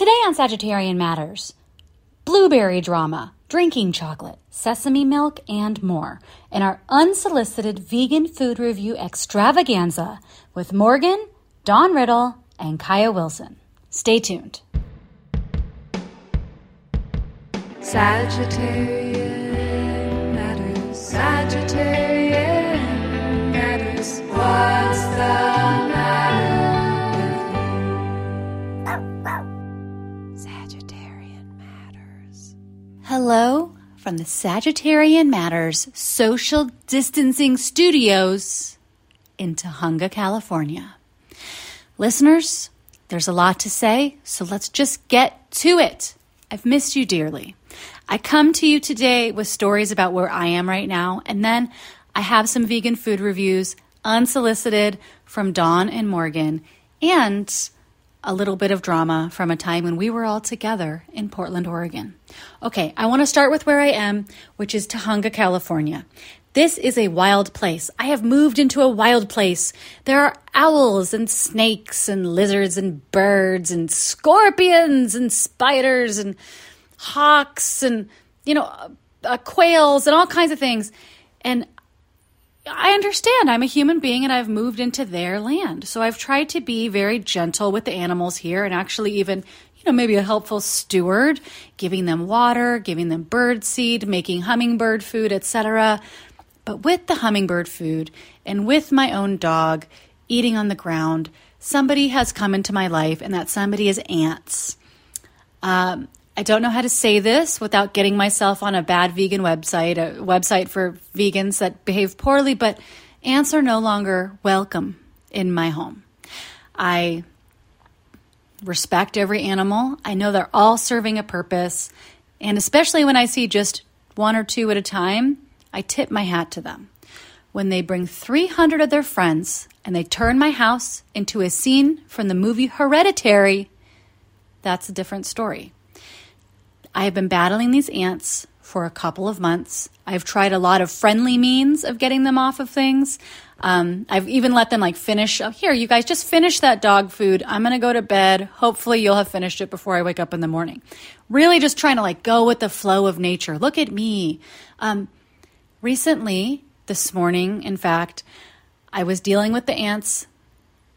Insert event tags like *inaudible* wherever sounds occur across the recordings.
Today on Sagittarian Matters blueberry drama, drinking chocolate, sesame milk, and more in our unsolicited vegan food review extravaganza with Morgan, Dawn Riddle, and Kaya Wilson. Stay tuned. Sagittarian matters. Sagittarian matters. What's the Hello from the Sagittarian Matters Social Distancing Studios in Tujunga, California. Listeners, there's a lot to say, so let's just get to it. I've missed you dearly. I come to you today with stories about where I am right now, and then I have some vegan food reviews unsolicited from Dawn and Morgan, and a little bit of drama from a time when we were all together in Portland, Oregon. Okay, I want to start with where I am, which is Tujunga, California. This is a wild place. I have moved into a wild place. There are owls and snakes and lizards and birds and scorpions and spiders and hawks and, you know, uh, uh, quails and all kinds of things. And I understand I'm a human being and I've moved into their land. So I've tried to be very gentle with the animals here and actually even, you know, maybe a helpful steward, giving them water, giving them bird seed, making hummingbird food, etc. But with the hummingbird food and with my own dog eating on the ground, somebody has come into my life, and that somebody is ants. Um, I don't know how to say this without getting myself on a bad vegan website, a website for vegans that behave poorly, but ants are no longer welcome in my home. I respect every animal. I know they're all serving a purpose. And especially when I see just one or two at a time, I tip my hat to them. When they bring 300 of their friends and they turn my house into a scene from the movie Hereditary, that's a different story. I have been battling these ants for a couple of months. I've tried a lot of friendly means of getting them off of things. Um, I've even let them like finish. Oh, here, you guys just finish that dog food. I'm going to go to bed. Hopefully, you'll have finished it before I wake up in the morning. Really just trying to like go with the flow of nature. Look at me. Um, recently, this morning, in fact, I was dealing with the ants.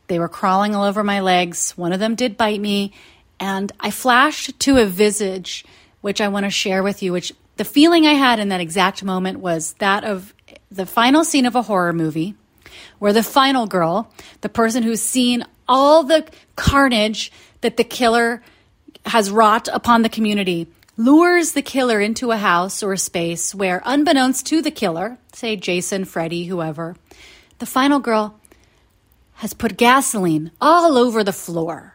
They were crawling all over my legs. One of them did bite me. And I flashed to a visage, which I want to share with you, which the feeling I had in that exact moment was that of the final scene of a horror movie where the final girl, the person who's seen all the carnage that the killer has wrought upon the community, lures the killer into a house or a space where, unbeknownst to the killer, say Jason, Freddy, whoever, the final girl has put gasoline all over the floor.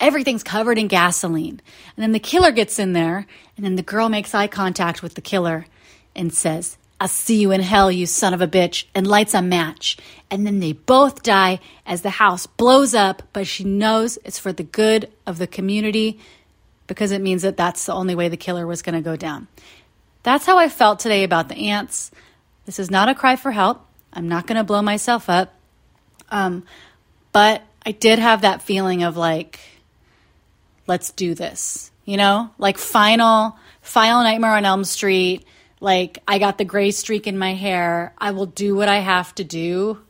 Everything's covered in gasoline. And then the killer gets in there, and then the girl makes eye contact with the killer and says, I'll see you in hell, you son of a bitch, and lights a match. And then they both die as the house blows up, but she knows it's for the good of the community because it means that that's the only way the killer was going to go down. That's how I felt today about the ants. This is not a cry for help. I'm not going to blow myself up. Um, but I did have that feeling of like, let's do this, you know, like final, final Nightmare on Elm Street. Like, I got the gray streak in my hair. I will do what I have to do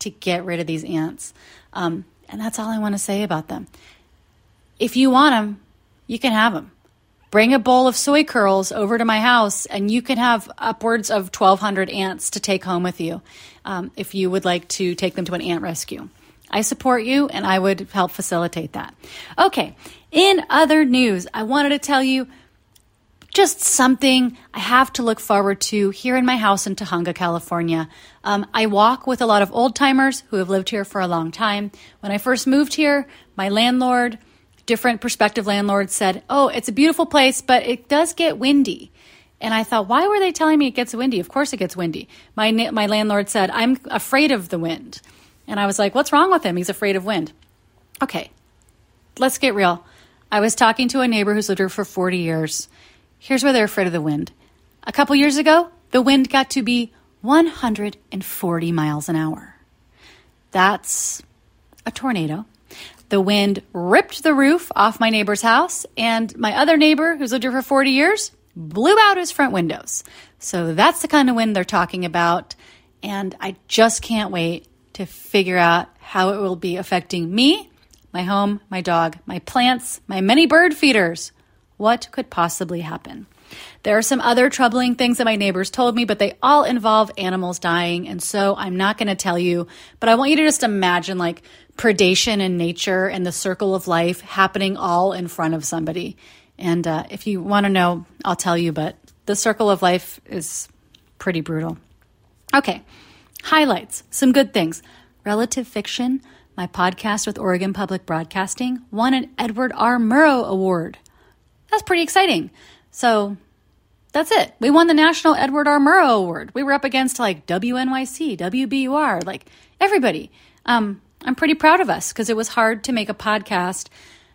to get rid of these ants. Um, and that's all I want to say about them. If you want them, you can have them. Bring a bowl of soy curls over to my house, and you can have upwards of 1,200 ants to take home with you um, if you would like to take them to an ant rescue. I support you, and I would help facilitate that. Okay, in other news, I wanted to tell you just something I have to look forward to here in my house in Tujunga, California. Um, I walk with a lot of old timers who have lived here for a long time. When I first moved here, my landlord, different prospective landlords said, Oh, it's a beautiful place, but it does get windy. And I thought, why were they telling me it gets windy? Of course it gets windy. My, my landlord said, I'm afraid of the wind. And I was like, what's wrong with him? He's afraid of wind. Okay, let's get real. I was talking to a neighbor who's lived here for 40 years. Here's why they're afraid of the wind. A couple years ago, the wind got to be 140 miles an hour. That's a tornado. The wind ripped the roof off my neighbor's house, and my other neighbor, who's lived here for 40 years, blew out his front windows. So that's the kind of wind they're talking about. And I just can't wait to figure out how it will be affecting me, my home, my dog, my plants, my many bird feeders. What could possibly happen? There are some other troubling things that my neighbors told me, but they all involve animals dying. And so I'm not going to tell you, but I want you to just imagine like predation in nature and the circle of life happening all in front of somebody. And uh, if you want to know, I'll tell you, but the circle of life is pretty brutal. Okay, highlights, some good things. Relative Fiction, my podcast with Oregon Public Broadcasting, won an Edward R. Murrow Award. That's pretty exciting. So that's it. We won the National Edward R. Murrow Award. We were up against like WNYC, WBUR, like everybody. Um, I'm pretty proud of us because it was hard to make a podcast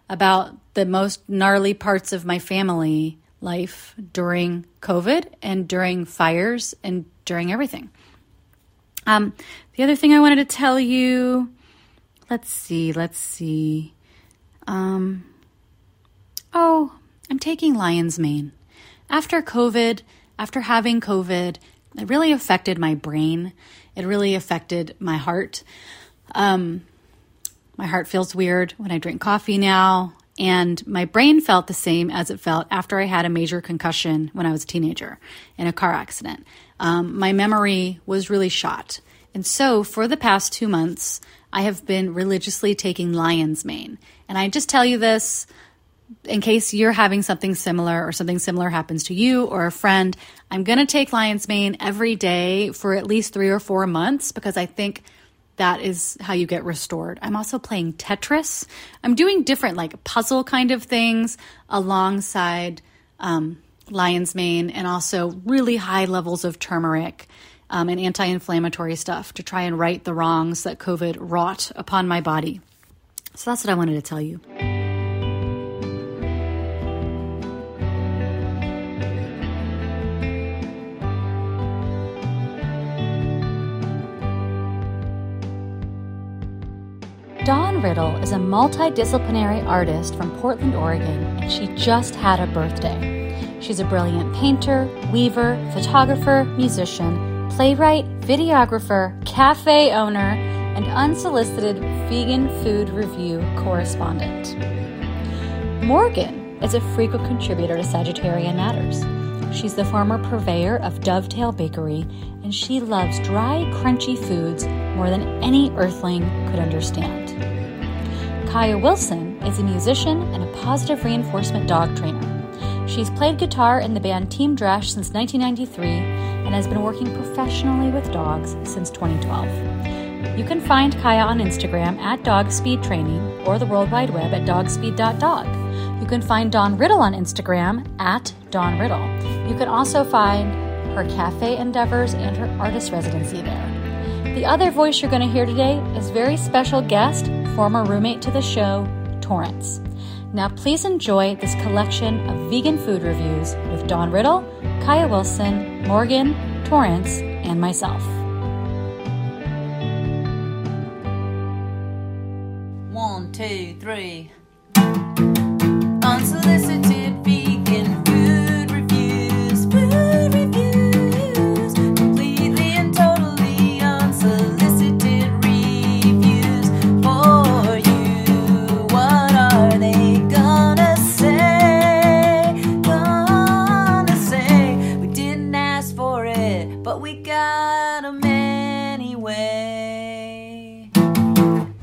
about the most gnarly parts of my family life during COVID and during fires and during everything. Um, the other thing I wanted to tell you, let's see, let's see. Um, oh, I'm taking lion's mane. After COVID, after having COVID, it really affected my brain. It really affected my heart. Um, my heart feels weird when I drink coffee now, and my brain felt the same as it felt after I had a major concussion when I was a teenager in a car accident. Um, my memory was really shot. And so, for the past two months, I have been religiously taking lion's mane. And I just tell you this in case you're having something similar or something similar happens to you or a friend. I'm going to take lion's mane every day for at least three or four months because I think that is how you get restored. I'm also playing Tetris. I'm doing different, like puzzle kind of things alongside um, lion's mane and also really high levels of turmeric um, and anti inflammatory stuff to try and right the wrongs that COVID wrought upon my body. So that's what I wanted to tell you. Dawn Riddle is a multidisciplinary artist from Portland, Oregon, and she just had a birthday. She's a brilliant painter, weaver, photographer, musician, playwright, videographer, cafe owner, and unsolicited vegan food review correspondent. Morgan is a frequent contributor to Sagittarian Matters. She's the former purveyor of Dovetail Bakery, and she loves dry, crunchy foods more than any earthling could understand. Kaya Wilson is a musician and a positive reinforcement dog trainer. She's played guitar in the band Team Dresch since 1993 and has been working professionally with dogs since 2012. You can find Kaya on Instagram at Dogspeed Training or the World Wide Web at dogspeed.dog. You can find Dawn Riddle on Instagram at Dawn Riddle. You can also find her cafe endeavors and her artist residency there. The other voice you're going to hear today is very special guest, former roommate to the show, Torrance. Now, please enjoy this collection of vegan food reviews with Dawn Riddle, Kaya Wilson, Morgan, Torrance, and myself. One, two, three.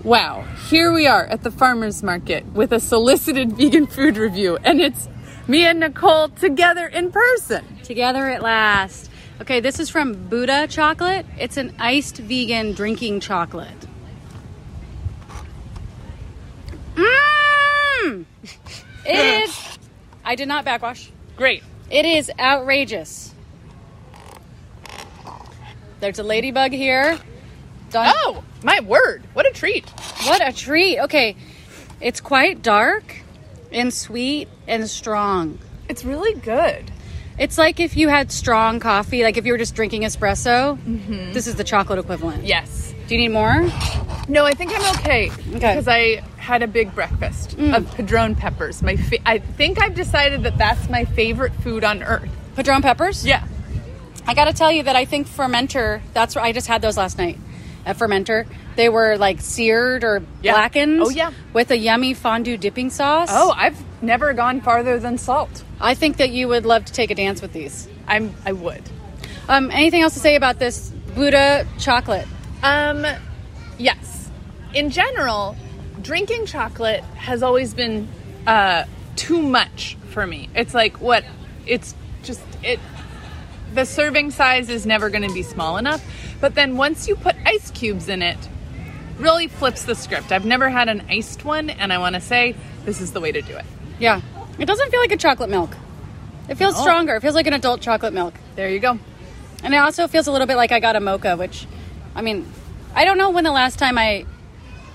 Wow, here we are at the farmer's market with a solicited *laughs* vegan food review, and it's me and Nicole together in person. Together at last. Okay, this is from Buddha Chocolate. It's an iced vegan drinking chocolate. Mmm! It is. I did not backwash. Great. It is outrageous. There's a ladybug here. Oh, my word, what a treat. What a treat. Okay, it's quite dark and sweet and strong. It's really good. It's like if you had strong coffee, like if you were just drinking espresso, this is the chocolate equivalent. Yes. Do you need more? No, I think I'm okay because I had a big breakfast Mm. of padron peppers. My fa- I think I've decided that that's my favorite food on earth. Padron peppers? Yeah. I got to tell you that I think fermenter. That's what I just had those last night at fermenter. They were like seared or Yeah. blackened. Oh, yeah. with a yummy fondue dipping sauce. Oh, I've never gone farther than salt. I think that you would love to take a dance with these. I'm I would. Um, anything else to say about this Buddha chocolate? Um, yes. In general, drinking chocolate has always been uh, too much for me. It's like what? It's just it. The serving size is never going to be small enough. But then once you put ice cubes in it, really flips the script. I've never had an iced one, and I want to say this is the way to do it. Yeah, it doesn't feel like a chocolate milk. It feels No. stronger. It feels like an adult chocolate milk, There you go. and it also feels a little bit like I got a mocha. Which, I mean, I don't know when the last time I,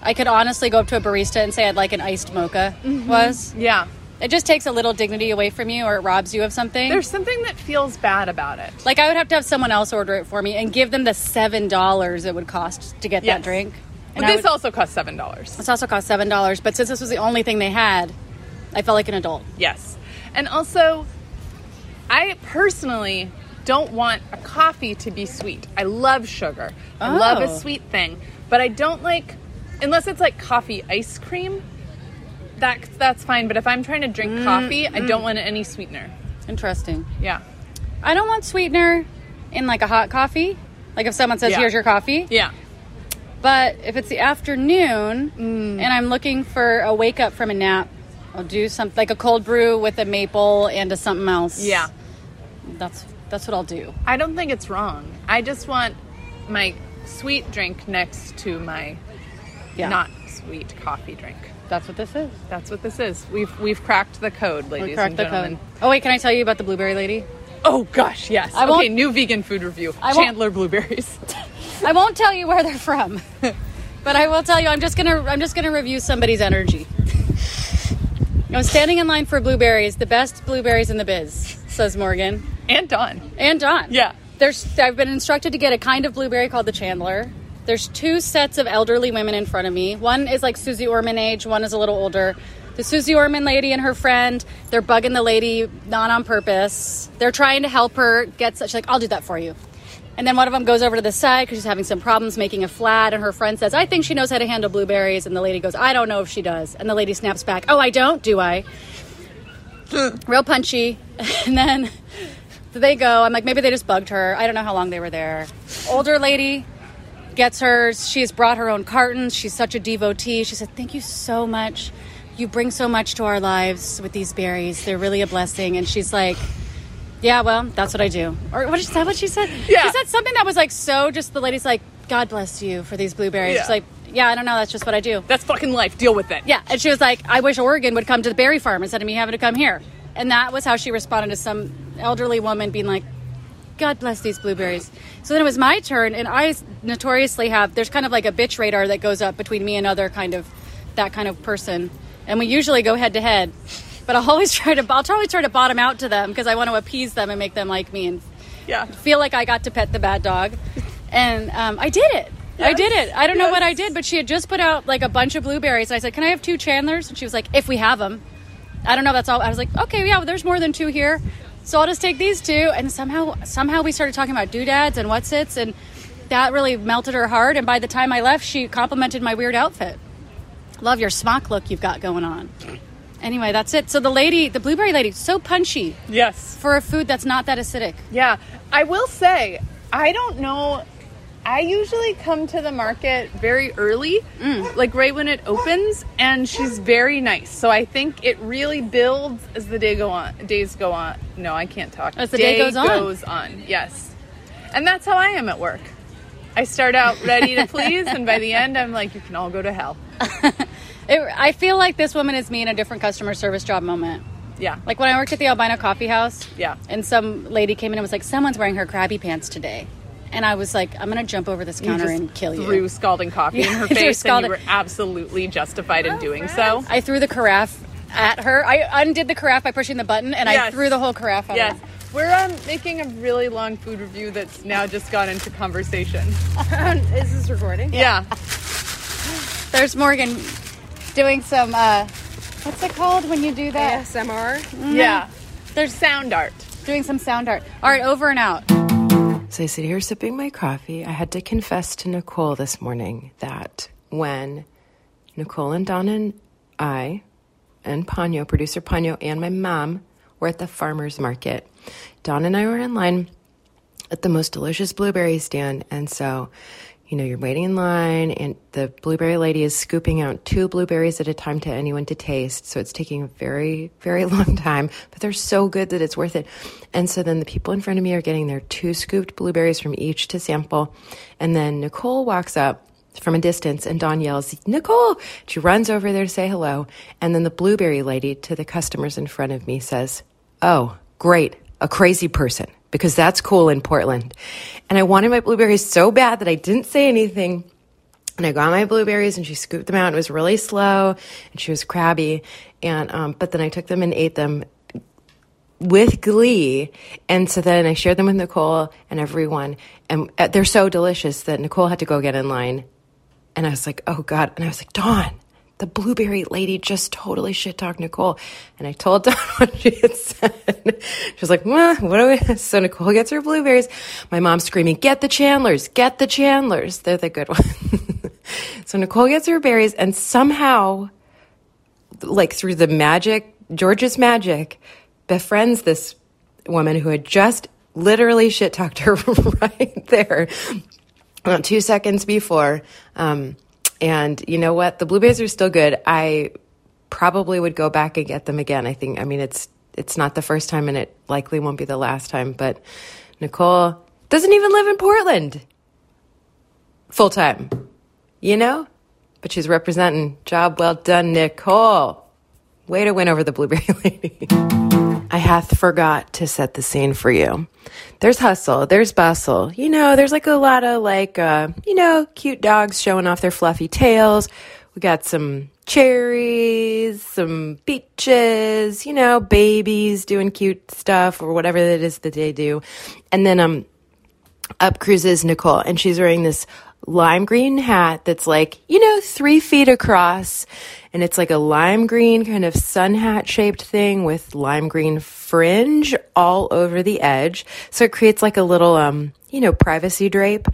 I could honestly go up to a barista and say I'd like an iced mocha mm-hmm. was. Yeah. It just takes a little dignity away from you, or it robs you of something. There's something that feels bad about it. like I would have to have someone else order it for me and give them the seven dollars it would cost to get Yes. that drink. But And I this would- also costs seven dollars. This also cost seven dollars, but since this was the only thing they had, I felt like an adult. Yes. And also, I personally don't want a coffee to be sweet. I love sugar. I love a Oh. sweet thing, but I don't like unless it's like coffee ice cream. That that's fine, but if I'm trying to drink Mm, coffee, I don't want any sweetener. Interesting. Yeah. I don't want sweetener in like a hot coffee. Like if someone says, Yeah. "Here's your coffee," Yeah. but if it's the afternoon Mm. and I'm looking for a wake up from a nap, I'll do something like a cold brew with a maple and a something else. Yeah. that's that's what I'll do. I don't think it's wrong. I just want my sweet drink next to my Yeah, not sweet coffee drink. That's what this is. That's what this is. We've we've cracked the code, ladies We cracked and the gentlemen. code. Oh wait, can I tell you about the blueberry lady? Oh gosh, yes. I okay, new vegan food review. I Chandler blueberries. *laughs* *laughs* I won't tell you where they're from, *laughs* but I will tell you. I'm just gonna I'm just gonna review somebody's energy. I was standing in line for blueberries, the best blueberries in the biz, says Morgan and Dawn. and Dawn. Yeah. There's I've been instructed to get a kind of blueberry called the Chandler. There's two sets of elderly women in front of me. One is like Susie Orman age, one is a little older. The Susie Orman lady and her friend, they're bugging the lady not on purpose. They're trying to help her get such like, I'll do that for you. And then one of them goes over to the side because she's having some problems making a flat, and her friend says, I think she knows how to handle blueberries. And the lady goes, I don't know if she does. And the lady snaps back, Oh, I don't, do I? *laughs* Real punchy. *laughs* And then they go. I'm like, maybe they just bugged her. I don't know how long they were there. Older lady gets hers. She has brought her own cartons. She's such a devotee. She said, Thank you so much. You bring so much to our lives with these berries. They're really a blessing. And she's like, Yeah, well, that's what I do. Or what is that what she said? Yeah. She said something that was like so just the lady's like, God bless you for these blueberries. Yeah. She's like, Yeah, I don't know, that's just what I do. That's fucking life. Deal with it. Yeah, and she was like, I wish Oregon would come to the berry farm instead of me having to come here. And that was how she responded to some elderly woman being like, God bless these blueberries. So then it was my turn, and I notoriously have, there's kind of like a bitch radar that goes up between me and other kind of, that kind of person. And we usually go head to head. But I'll *laughs* always try to, I'll always try to bottom out to them because I want to appease them and make them like me and Yeah. feel like I got to pet the bad dog. And um, I did it. I did it. I don't know what I did, but she had just put out like a bunch of blueberries. And I said, "Can I have two Chandlers?" And she was like, "If we have them." I don't know. That's all. I was like, "Okay, yeah, well, there's more than two here, so I'll just take these two. And somehow, somehow we started talking about doodads and what's its, and that really melted her heart. And by the time I left, she complimented my weird outfit. Love your smock look you've got going on. Anyway, that's it. So the lady, the blueberry lady, so punchy Yes. for a food that's not that acidic. Yeah. I will say, I don't know. I usually come to the market very early, Mm. like right when it opens, and she's very nice. So I think it really builds as the day go on. Days go on. No, I can't talk. As the day goes on. Goes on. Yes. And that's how I am at work. I start out ready to please, and by the end, I'm like, you can all go to hell. *laughs* It, I feel like this woman is me in a different customer service job moment. Yeah. Like when I worked at the Albino Coffee House. Yeah. And some lady came in and was like, "Someone's wearing her crabby pants today," and I was like, "I'm gonna jump over this You counter just and kill you." Threw scalding coffee in *laughs* her I threw face, and scalding- you were absolutely justified in doing so. I threw the carafe at her. I undid the carafe by pushing the button, and I threw the whole carafe at Yes. her. We're um, making a really long food review that's now just gone into conversation. Is this recording? Yeah. *laughs* There's Morgan doing some, uh, what's it called when you do that? ASMR. Yeah. There's sound art. Doing some sound art. All right, over and out. So I sit here sipping my coffee. I had to confess to Nicole this morning that when Nicole and Dawn and I and Ponyo, producer Ponyo, and my mom were at the farmer's market, Dawn and I were in line at the most delicious blueberry stand. And so, you know, you're waiting in line, and the blueberry lady is scooping out two blueberries at a time to anyone to taste. So it's taking a very, very *laughs* long time, but they're so good that it's worth it. And so then the people in front of me are getting their two scooped blueberries from each to sample. And then Nicole walks up from a distance and Dawn yells, Nicole! She runs over there to say hello. And then the blueberry lady to the customers in front of me says, Oh, great, a crazy person, because that's cool in Portland. And I wanted my blueberries so bad that I didn't say anything. And I got my blueberries and she scooped them out. It was really slow and she was crabby. And, um, but then I took them and ate them with glee. And so then I shared them with Nicole and everyone. And uh, they're so delicious that Nicole had to go get in line. And I was like, oh God. And I was like, Dawn, the blueberry lady just totally shit talked Nicole. And I told *laughs* Dawn what she had said. She was like, what do we? *laughs* So Nicole gets her blueberries. My mom's screaming, get the Chandlers, get the Chandlers. They're the good *laughs* ones. so Nicole gets her berries and somehow, like through the magic, George's magic, befriends this woman who had just literally shit talked her right there about two seconds before. Um, and you know what? The blueberries are still good. I probably would go back and get them again. I think, I mean, it's, it's not the first time and it likely won't be the last time, but Nicole doesn't even live in Portland full time, you know? But she's representing. Job well done, Nicole. Way to win over the blueberry *laughs* lady. I hath forgot to set the scene for you. There's hustle, there's bustle. You know, there's like a lot of like, uh, you know, cute dogs showing off their fluffy tails. We got some cherries, some peaches, you know, babies doing cute stuff or whatever it is that they do. And then, um, up cruises Nicole, and she's wearing this lime green hat that's like, you know, three feet across. And it's like a lime green kind of sun hat shaped thing with lime green fringe all over the edge. So it creates like a little, um, you know, privacy drape.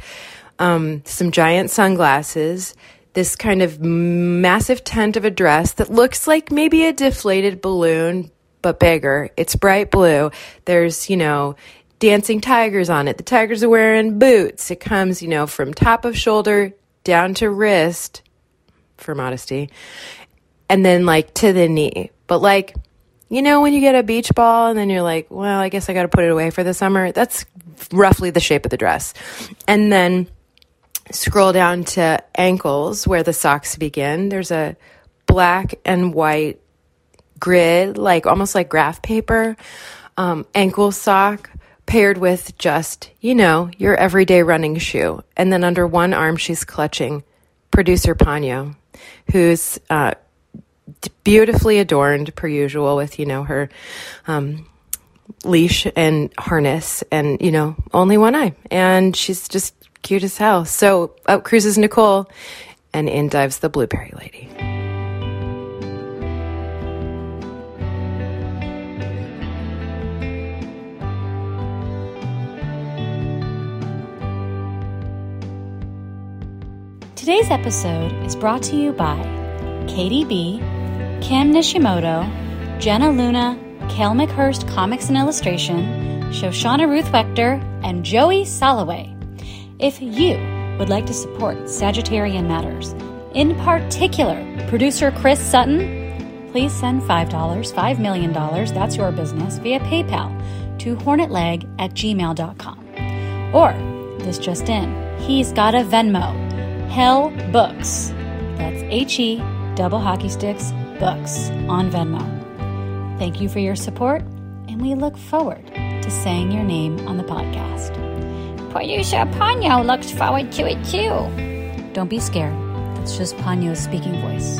Um, some giant sunglasses, this kind of massive tent of a dress that looks like maybe a deflated balloon, but bigger. It's bright blue. There's, you know, dancing tigers on it. The tigers are wearing boots. It comes, you know, from top of shoulder down to wrist for modesty and then like to the knee. But like, you know, when you get a beach ball and then you're like, well, I guess I got to put it away for the summer. That's roughly the shape of the dress. And then scroll down to ankles where the socks begin. There's a black and white grid, like almost like graph paper, um, ankle sock paired with just, you know, your everyday running shoe. And then under one arm, she's clutching producer Ponyo, who's uh, beautifully adorned per usual with, you know, her um, leash and harness and, you know, only one eye. And she's just cute as hell. So out cruises Nicole and in dives the blueberry lady. Today's episode is brought to you by Katie B, Kim Nishimoto, Jenna Luna, Kel McHurst Comics and Illustration, Shoshana Ruth Wechter, and Joey Soloway. If you would like to support Sagittarian Matters, in particular producer Chris Sutton, please send $5, $5 million, that's your business, via PayPal to hornetleg at gmail.com. Or, this just in, he's got a Venmo, Hell Books. That's H E double hockey sticks books on Venmo. Thank you for your support, and we look forward to saying your name on the podcast. Producer Ponyo looks forward to it too. Don't be scared. That's just Ponyo's speaking voice.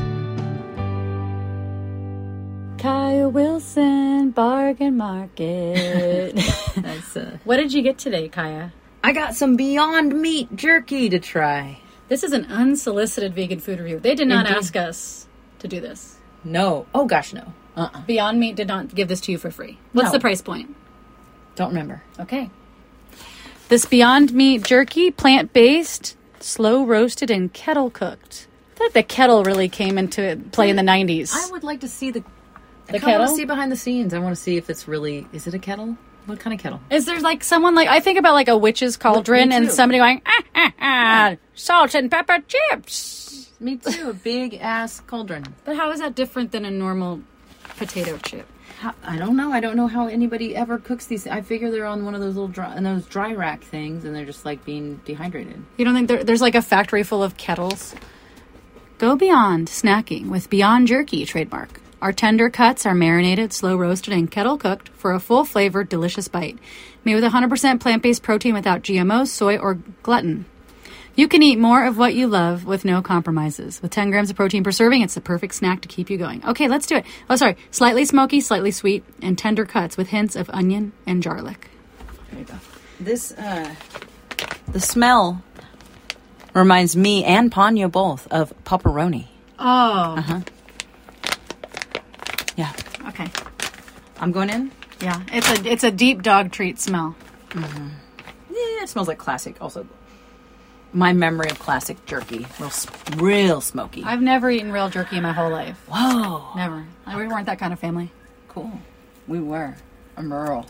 Kaya Wilson, Bargain Market. *laughs* That's, uh, what did you get today, Kaya? I got some Beyond Meat jerky to try. This is an unsolicited vegan food review. They did not Indeed. ask us to do this. No. Oh gosh, no. Uh. uh Beyond Meat did not give this to you for free. What's No. the price point? Don't remember. Okay. This Beyond Meat jerky, plant based, slow roasted, and kettle cooked. I thought the kettle really came into play in the 90s. I would like to see the. The I kinda kettle? want to see behind the scenes. I want to see if it's really. Is it a kettle? What kind of kettle? Is there like someone like I think about like a witch's cauldron and somebody going ah, ah, ah, salt and pepper chips? Me too. A big ass cauldron. But how is that different than a normal potato chip? How, I don't know. I don't know how anybody ever cooks these. I figure they're on one of those little dry, and those dry rack things, and they're just like being dehydrated. You don't think there, there's like a factory full of kettles? Go beyond snacking with Beyond Jerky trademark. Our tender cuts are marinated, slow roasted, and kettle cooked for a full flavored, delicious bite. Made with 100% plant based protein without GMOs, soy, or gluten. You can eat more of what you love with no compromises. With 10 grams of protein per serving, it's the perfect snack to keep you going. Okay, let's do it. Oh, sorry. Slightly smoky, slightly sweet, and tender cuts with hints of onion and garlic. There you go. This, uh, the smell reminds me and Ponyo both of pepperoni. Oh, Yeah. okay. I'm going in. Yeah, it's a it's a deep dog treat smell. Yeah, it smells like classic. Also, my memory of classic jerky, real, real smoky. I've never eaten real jerky in my whole life. Whoa, Never. We weren't that kind of family. cool. We were a Merle.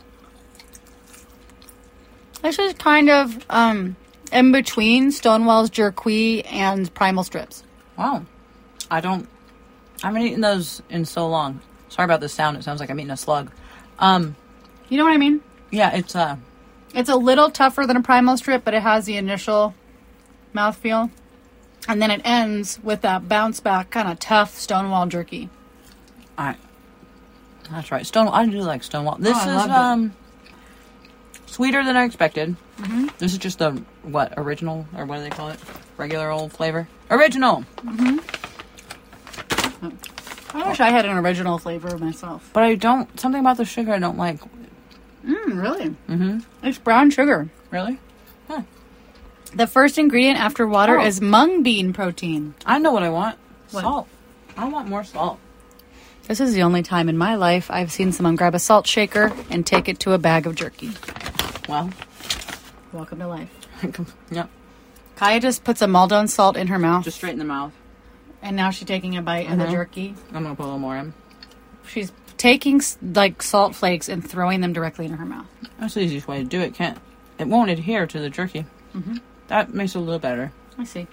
This is kind of um, in between Stonewall's jerky and Primal Strips. Wow, I don't. I haven't eaten those in so long. Sorry about the sound. It sounds like I'm eating a slug. Um, You know what I mean? yeah, it's uh, It's a little tougher than a Primal Strip, but it has the initial mouthfeel. And then it ends with that bounce back, kind of tough Stonewall jerky. All right, That's right. Stonewall. I do like Stonewall. This Oh, is it. um sweeter than I expected. This is just the what original or what do they call it? Regular old flavor. Original. I wish I had an original flavor myself. But I don't. Something about the sugar I don't like. Mm, really? Mm-hmm. It's brown sugar. Really? The first ingredient after water Oh. is mung bean protein. I know what I want. What? Salt. I want more salt. This is the only time in my life I've seen someone grab a salt shaker and take it to a bag of jerky. Well, Welcome to life. *laughs* yeah. Kaya just puts a Maldon salt in her mouth, Just straight in the mouth. And now she's taking a bite of the Mhm. jerky. I'm gonna put a little more in. She's taking s- like salt flakes and throwing them directly into her mouth. That's the easiest way to do it. Can't. It won't adhere to the jerky. Mm-hmm. That makes it a little better. I see.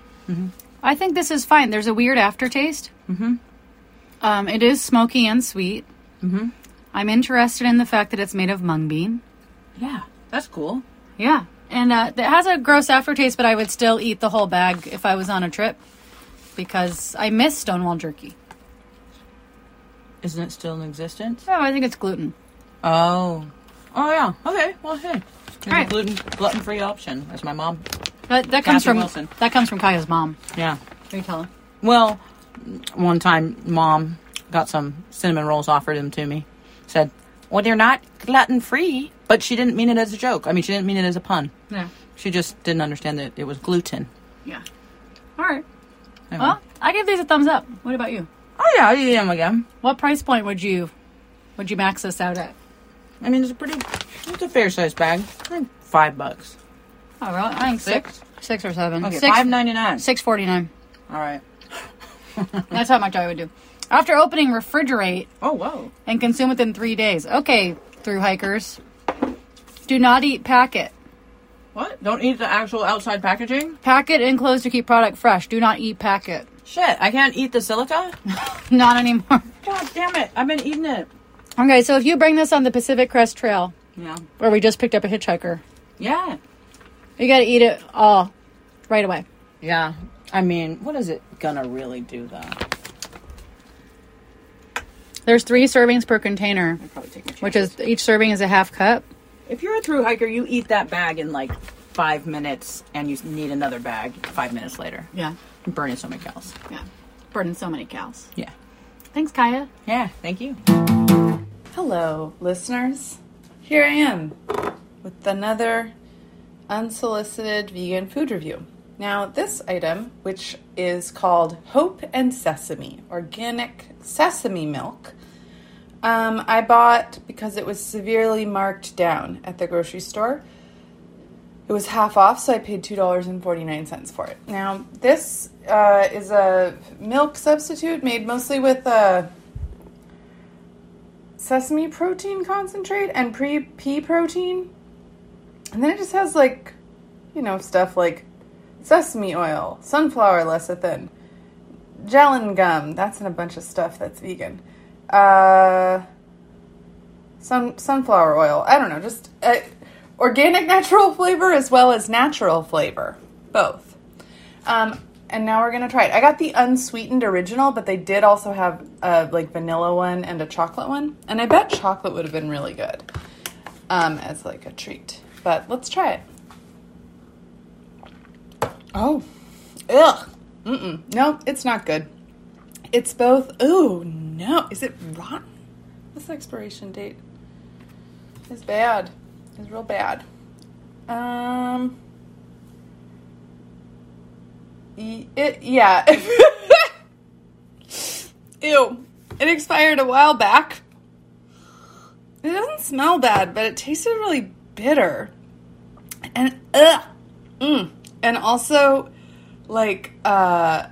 I think this is fine. There's a weird aftertaste. Mm-hmm. Um, it is smoky and sweet. Mhm. I'm interested in the fact that it's made of mung bean. Yeah, that's cool. Yeah, and uh, it has a gross aftertaste, but I would still eat the whole bag if I was on a trip because I miss Stonewall jerky. Isn't it still in existence? Oh, I think it's gluten. Oh. Oh yeah. Okay. Well, hey. Here's Alright. a gluten gluten free option. That's my mom. That, that comes Kathy from Wilson. that comes from Kaya's mom. Yeah. Can you tell her? Well, one time, mom got some cinnamon rolls offered them to me. Said, "Well, they're not gluten free," but she didn't mean it as a joke. I mean, she didn't mean it as a pun. Yeah. She just didn't understand that it was gluten. Yeah. All right. Anyway. Well, I give these a thumbs up. What about you? oh yeah, I eat them again. What price point would you would you max this out at? I mean, it's a pretty, it's a fair sized bag. I think five bucks. Oh, really? I think six, Six? six or seven. Okay, six, five ninety nine. six forty nine. All right. *laughs* That's how much I would do. After opening, refrigerate Oh whoa. and consume within three days. Okay, through hikers. Do not eat packet. What? Don't eat the actual outside packaging? Packet enclosed to keep product fresh. Do not eat packet. Shit, I can't eat the silica? *laughs* Not anymore. God damn it. I've been eating it. Okay, so if you bring this on the Pacific Crest Trail, Yeah. where we just picked up a hitchhiker, Yeah. you got to eat it all right away. Yeah. I mean, what is it gonna really do though? There's three servings per container, I'd probably take my which is each serving is a half cup. If you're a through hiker, you eat that bag in like five minutes, and you need another bag five minutes later. Yeah, You're burning so many calories. yeah. Burning so many cows. Yeah. Thanks, Kaya. Yeah. Thank you. Hello, listeners. Here I am with another unsolicited vegan food review. Now, this item, which is called Hope and Sesame, organic sesame milk, um, I bought because it was severely marked down at the grocery store. It was half off, so I paid $2.49 for it. Now, this uh, is a milk substitute made mostly with uh, sesame protein concentrate and pre pea protein. And then it just has like, you know, stuff like sesame oil, sunflower lecithin, gellan gum. That's in a bunch of stuff that's vegan. Uh, sun sunflower oil. I don't know, just uh, organic natural flavor as well as natural flavor, both. Um, and now we're gonna try it. I got the unsweetened original, but they did also have a like vanilla one and a chocolate one, and I bet chocolate would have been really good um, as like a treat. But let's try it. Oh, ugh, mm-mm. No, it's not good. It's both. Oh no, is it rotten? This expiration date is bad. It's real bad. Um. It, yeah. *laughs* Ew. It expired a while back. It doesn't smell bad, but it tasted really bitter. And ugh. Mm. And also like uh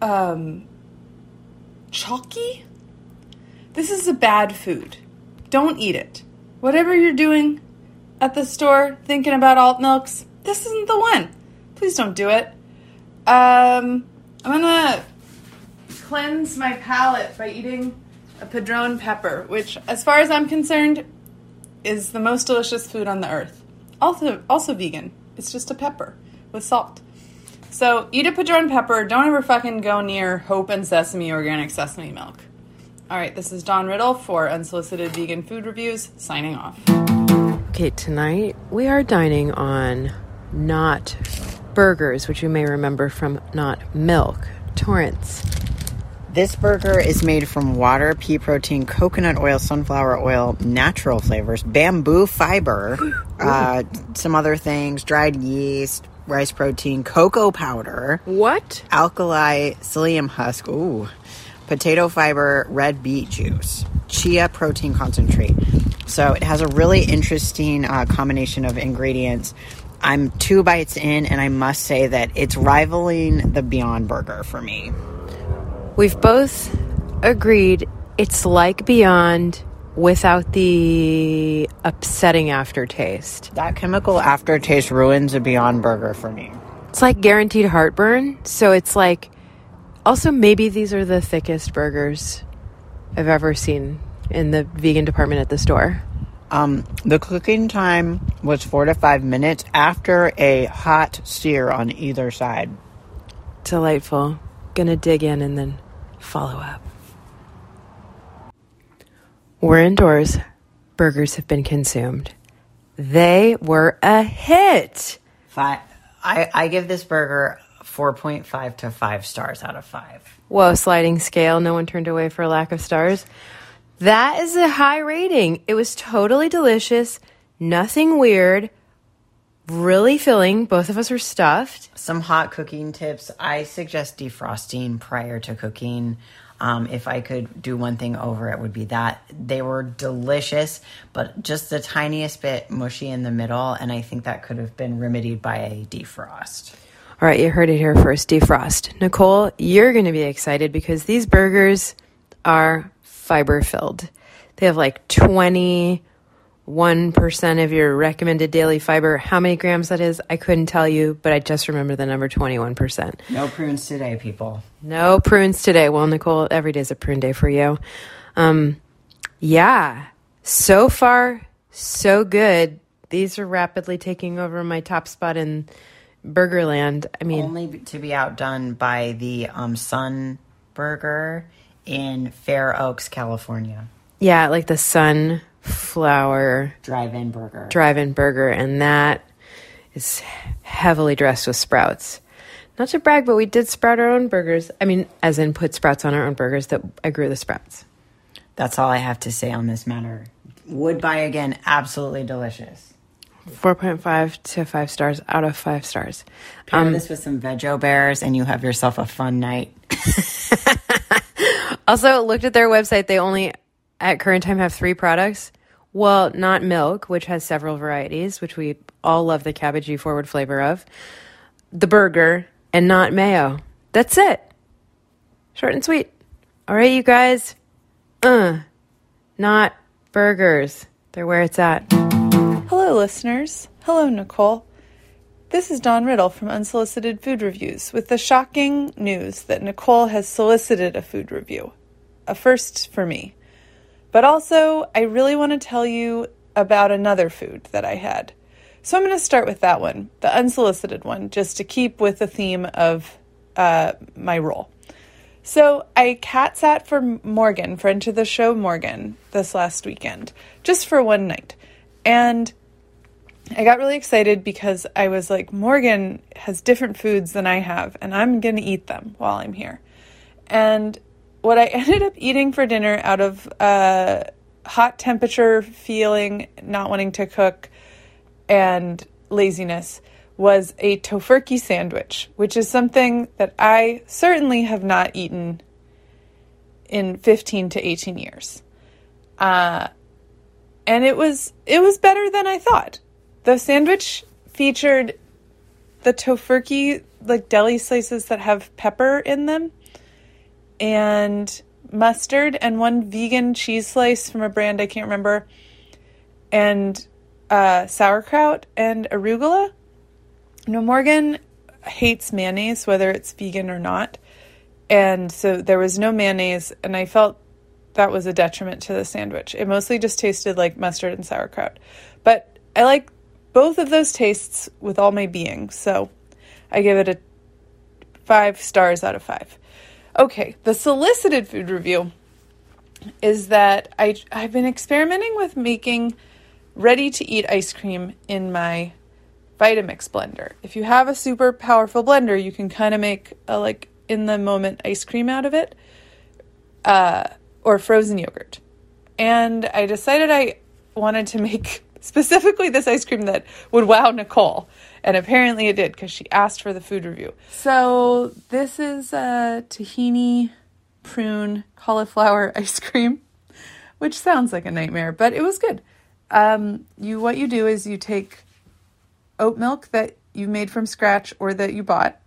um chalky. This is a bad food. Don't eat it. Whatever you're doing at the store thinking about alt milks, this isn't the one. Please don't do it. Um, I'm gonna cleanse my palate by eating a padron pepper, which, as far as I'm concerned, is the most delicious food on the earth. Also, also vegan. It's just a pepper with salt. So eat a padron pepper. Don't ever fucking go near Hope and Sesame organic sesame milk. All right, this is Dawn Riddle for Unsolicited Vegan Food Reviews, signing off. Okay, tonight we are dining on not burgers, which you may remember from not milk. Torrance. This burger is made from water, pea protein, coconut oil, sunflower oil, natural flavors, bamboo fiber, *gasps* uh, some other things, dried yeast, rice protein, cocoa powder, What? alkali psyllium husk, ooh, potato fiber, red beet juice, chia protein concentrate. So it has a really interesting uh, combination of ingredients. I'm two bites in, and I must say that it's rivaling the Beyond Burger for me. We've both agreed it's like Beyond without the upsetting aftertaste. That chemical aftertaste ruins a Beyond Burger for me. It's like guaranteed heartburn. So it's like, also, maybe these are the thickest burgers I've ever seen in the vegan department at the store. Um, the cooking time was four to five minutes after a hot sear on either side. Delightful. Gonna dig in and then follow up. We're indoors. Burgers have been consumed. They were a hit. Five. I, I give this burger 4.5 to 5 stars out of 5. Whoa, sliding scale. No one turned away for a lack of stars. That is a high rating. It was totally delicious. Nothing weird. Really filling. Both of us are stuffed. Some hot cooking tips. I suggest defrosting prior to cooking. Um, if I could do one thing over, it would be that. They were delicious, but just the tiniest bit mushy in the middle, and I think that could have been remedied by a defrost. All right, you heard it here first. Defrost. Nicole, you're going to be excited because these burgers are fiber filled. They have like 21% of your recommended daily fiber. How many grams that is, I couldn't tell you, but I just remember the number 21%. No prunes today, people. No prunes today. Well, Nicole, every day's a prune day for you. Um, yeah, so far, so good. These are rapidly taking over my top spot in Burgerland. I mean, Only to be outdone by the um, Sun Burger in Fair Oaks, California. yeah, like the sunflower Drive-in burger. drive-in burger, and that is heavily dressed with sprouts. Not to brag, but we did sprout our own burgers. I mean, as in put sprouts on our own burgers. That I grew the sprouts. That's all I have to say on this matter. Would buy again. Absolutely delicious. 4.5 to 5 stars out of 5 stars. Pair um, this with some Veggie Bears, and you have yourself a fun night. *laughs* Also, looked at their website. They only, at current time, have three products. Well, not milk, which has several varieties, which we all love the cabbagey forward flavor of. The burger, and not mayo. That's it. Short and sweet. All right, you guys. Uh, not burgers. They're where it's at. Hello, listeners. Hello, Nicole. This is Dawn Riddle from Unsolicited Food Reviews with the shocking news that Nicole has solicited a food review. A first for me. But also, I really want to tell you about another food that I had. So I'm going to start with that one, the unsolicited one, just to keep with the theme of uh, my role. So I cat sat for Morgan, friend to the show Morgan, this last weekend, just for one night. And I got really excited because I was like, Morgan has different foods than I have, and I'm going to eat them while I'm here. And what I *laughs* ended up eating for dinner out of uh, hot temperature feeling, not wanting to cook, and laziness was a Tofurky sandwich, which is something that I certainly have not eaten in 15 to 18 years. Uh, and it was it was better than I thought. The sandwich featured the Tofurky like deli slices that have pepper in them and mustard and one vegan cheese slice from a brand I can't remember and uh, sauerkraut and arugula. No, Morgan hates mayonnaise, whether it's vegan or not. And so there was no mayonnaise, and I felt that was a detriment to the sandwich. It mostly just tasted like mustard and sauerkraut. But I like both of those tastes with all my being, so I give it a five stars out of five. Okay, the solicited food review is that I, I've been experimenting with making ready to eat ice cream in my Vitamix blender. If you have a super powerful blender, you can kind of make a like in the moment ice cream out of it, uh, or frozen yogurt. And I decided I wanted to make specifically this ice cream that would wow Nicole. And apparently it did because she asked for the food review. So this is a tahini prune cauliflower *laughs* ice cream, which sounds like a nightmare, but it was good. Um, you what you do is you take oat milk that you made from scratch or that you bought,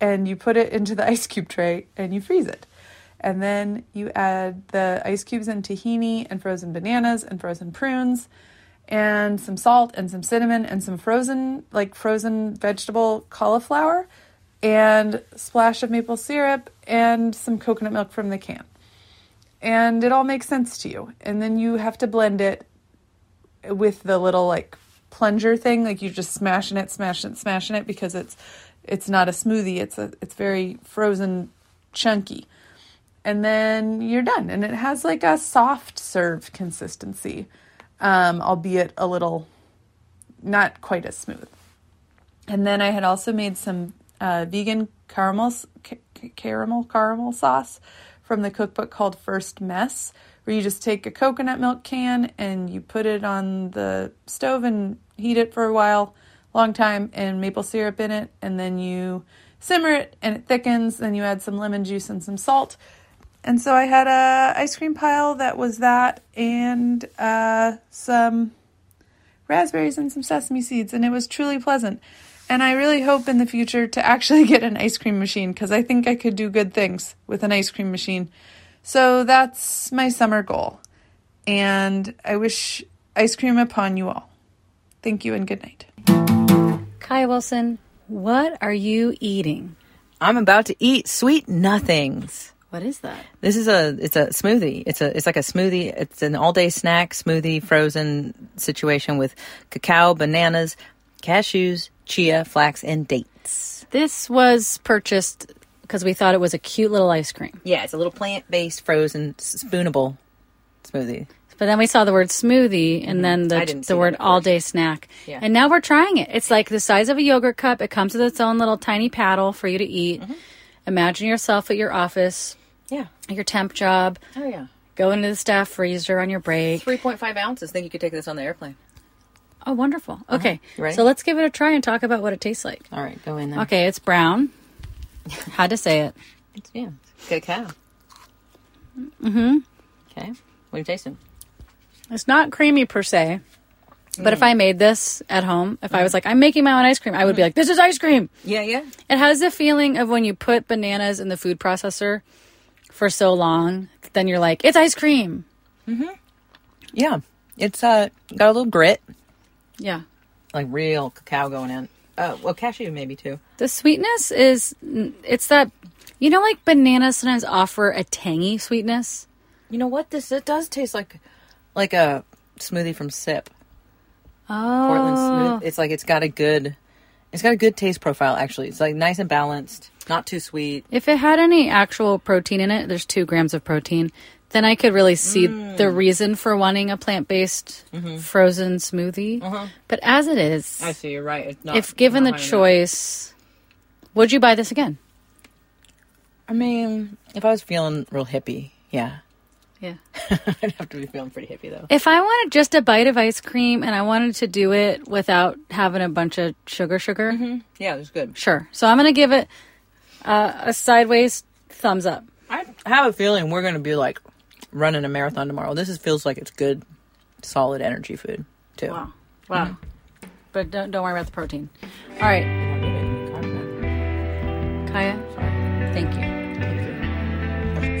and you put it into the *laughs* ice cube tray and you freeze it. And then you add the ice cubes and tahini and frozen bananas and frozen prunes and some salt and some cinnamon and some frozen like frozen vegetable cauliflower and splash of maple syrup and some coconut milk from the can. And it all makes sense to you. And then you have to blend it with the little like plunger thing like you're just smashing it smashing it smashing it because it's it's not a smoothie it's a it's very frozen chunky and then you're done and it has like a soft serve consistency um, albeit a little not quite as smooth and then i had also made some uh, vegan caramel ca- caramel caramel sauce from the cookbook called first mess where you just take a coconut milk can and you put it on the stove and heat it for a while, long time, and maple syrup in it, and then you simmer it and it thickens. Then you add some lemon juice and some salt. And so I had a ice cream pile that was that and uh, some raspberries and some sesame seeds, and it was truly pleasant. And I really hope in the future to actually get an ice cream machine because I think I could do good things with an ice cream machine. So that's my summer goal. And I wish ice cream upon you all. Thank you and good night. Kai Wilson, what are you eating? I'm about to eat sweet nothings. What is that? This is a it's a smoothie. It's a it's like a smoothie. It's an all day snack smoothie frozen situation with cacao, bananas, cashews, chia, flax, and dates. This was purchased because we thought it was a cute little ice cream. Yeah, it's a little plant based frozen spoonable smoothie. But then we saw the word smoothie and then the, the word all day snack. Yeah. And now we're trying it. It's like the size of a yogurt cup. It comes with its own little tiny paddle for you to eat. Mm-hmm. Imagine yourself at your office, Yeah. your temp job, Oh, yeah. go. into the staff freezer on your break. 3.5 ounces. Think you could take this on the airplane. Oh, wonderful. Okay, You ready? so let's give it a try and talk about what it tastes like. All right, go in there. Okay, it's brown. *laughs* Had to say it. It's, yeah, good cow. Mm-hmm. Okay. What are you tasting? It's not creamy per se, but if I made this at home, if I was like, I'm making my own ice cream, I would be like, this is ice cream. Yeah, yeah. It has the feeling of when you put bananas in the food processor for so long, then you're like, it's ice cream. Yeah. It's uh got a little grit, Yeah. like real cacao going in. Uh, well, cashew maybe too. The sweetness is, it's that, you know, like bananas sometimes offer a tangy sweetness. You know what? This it does taste like like a smoothie from Sip. Oh. Portland smooth. It's like it's got a good it's got a good taste profile actually. It's like nice and balanced, not too sweet. If it had any actual protein in it, there's two grams of protein, then I could really see mm. the reason for wanting a plant based mm-hmm. frozen smoothie. Uh-huh. But as it is, I see. You're right. Not. if given the choice, would you buy this again? I mean, if I was feeling real hippie, yeah, Yeah. *laughs* I'd have to be feeling pretty hippie though. If I wanted just a bite of ice cream and I wanted to do it without having a bunch of sugar, sugar, Yeah, it's good. sure. So I'm going to give it uh, a sideways thumbs up. I have a feeling we're gonna be like running a marathon tomorrow. This is, feels like it's good, solid energy food too. Wow. Wow. But don't, don't worry about the protein. All right. Kaya, thank you.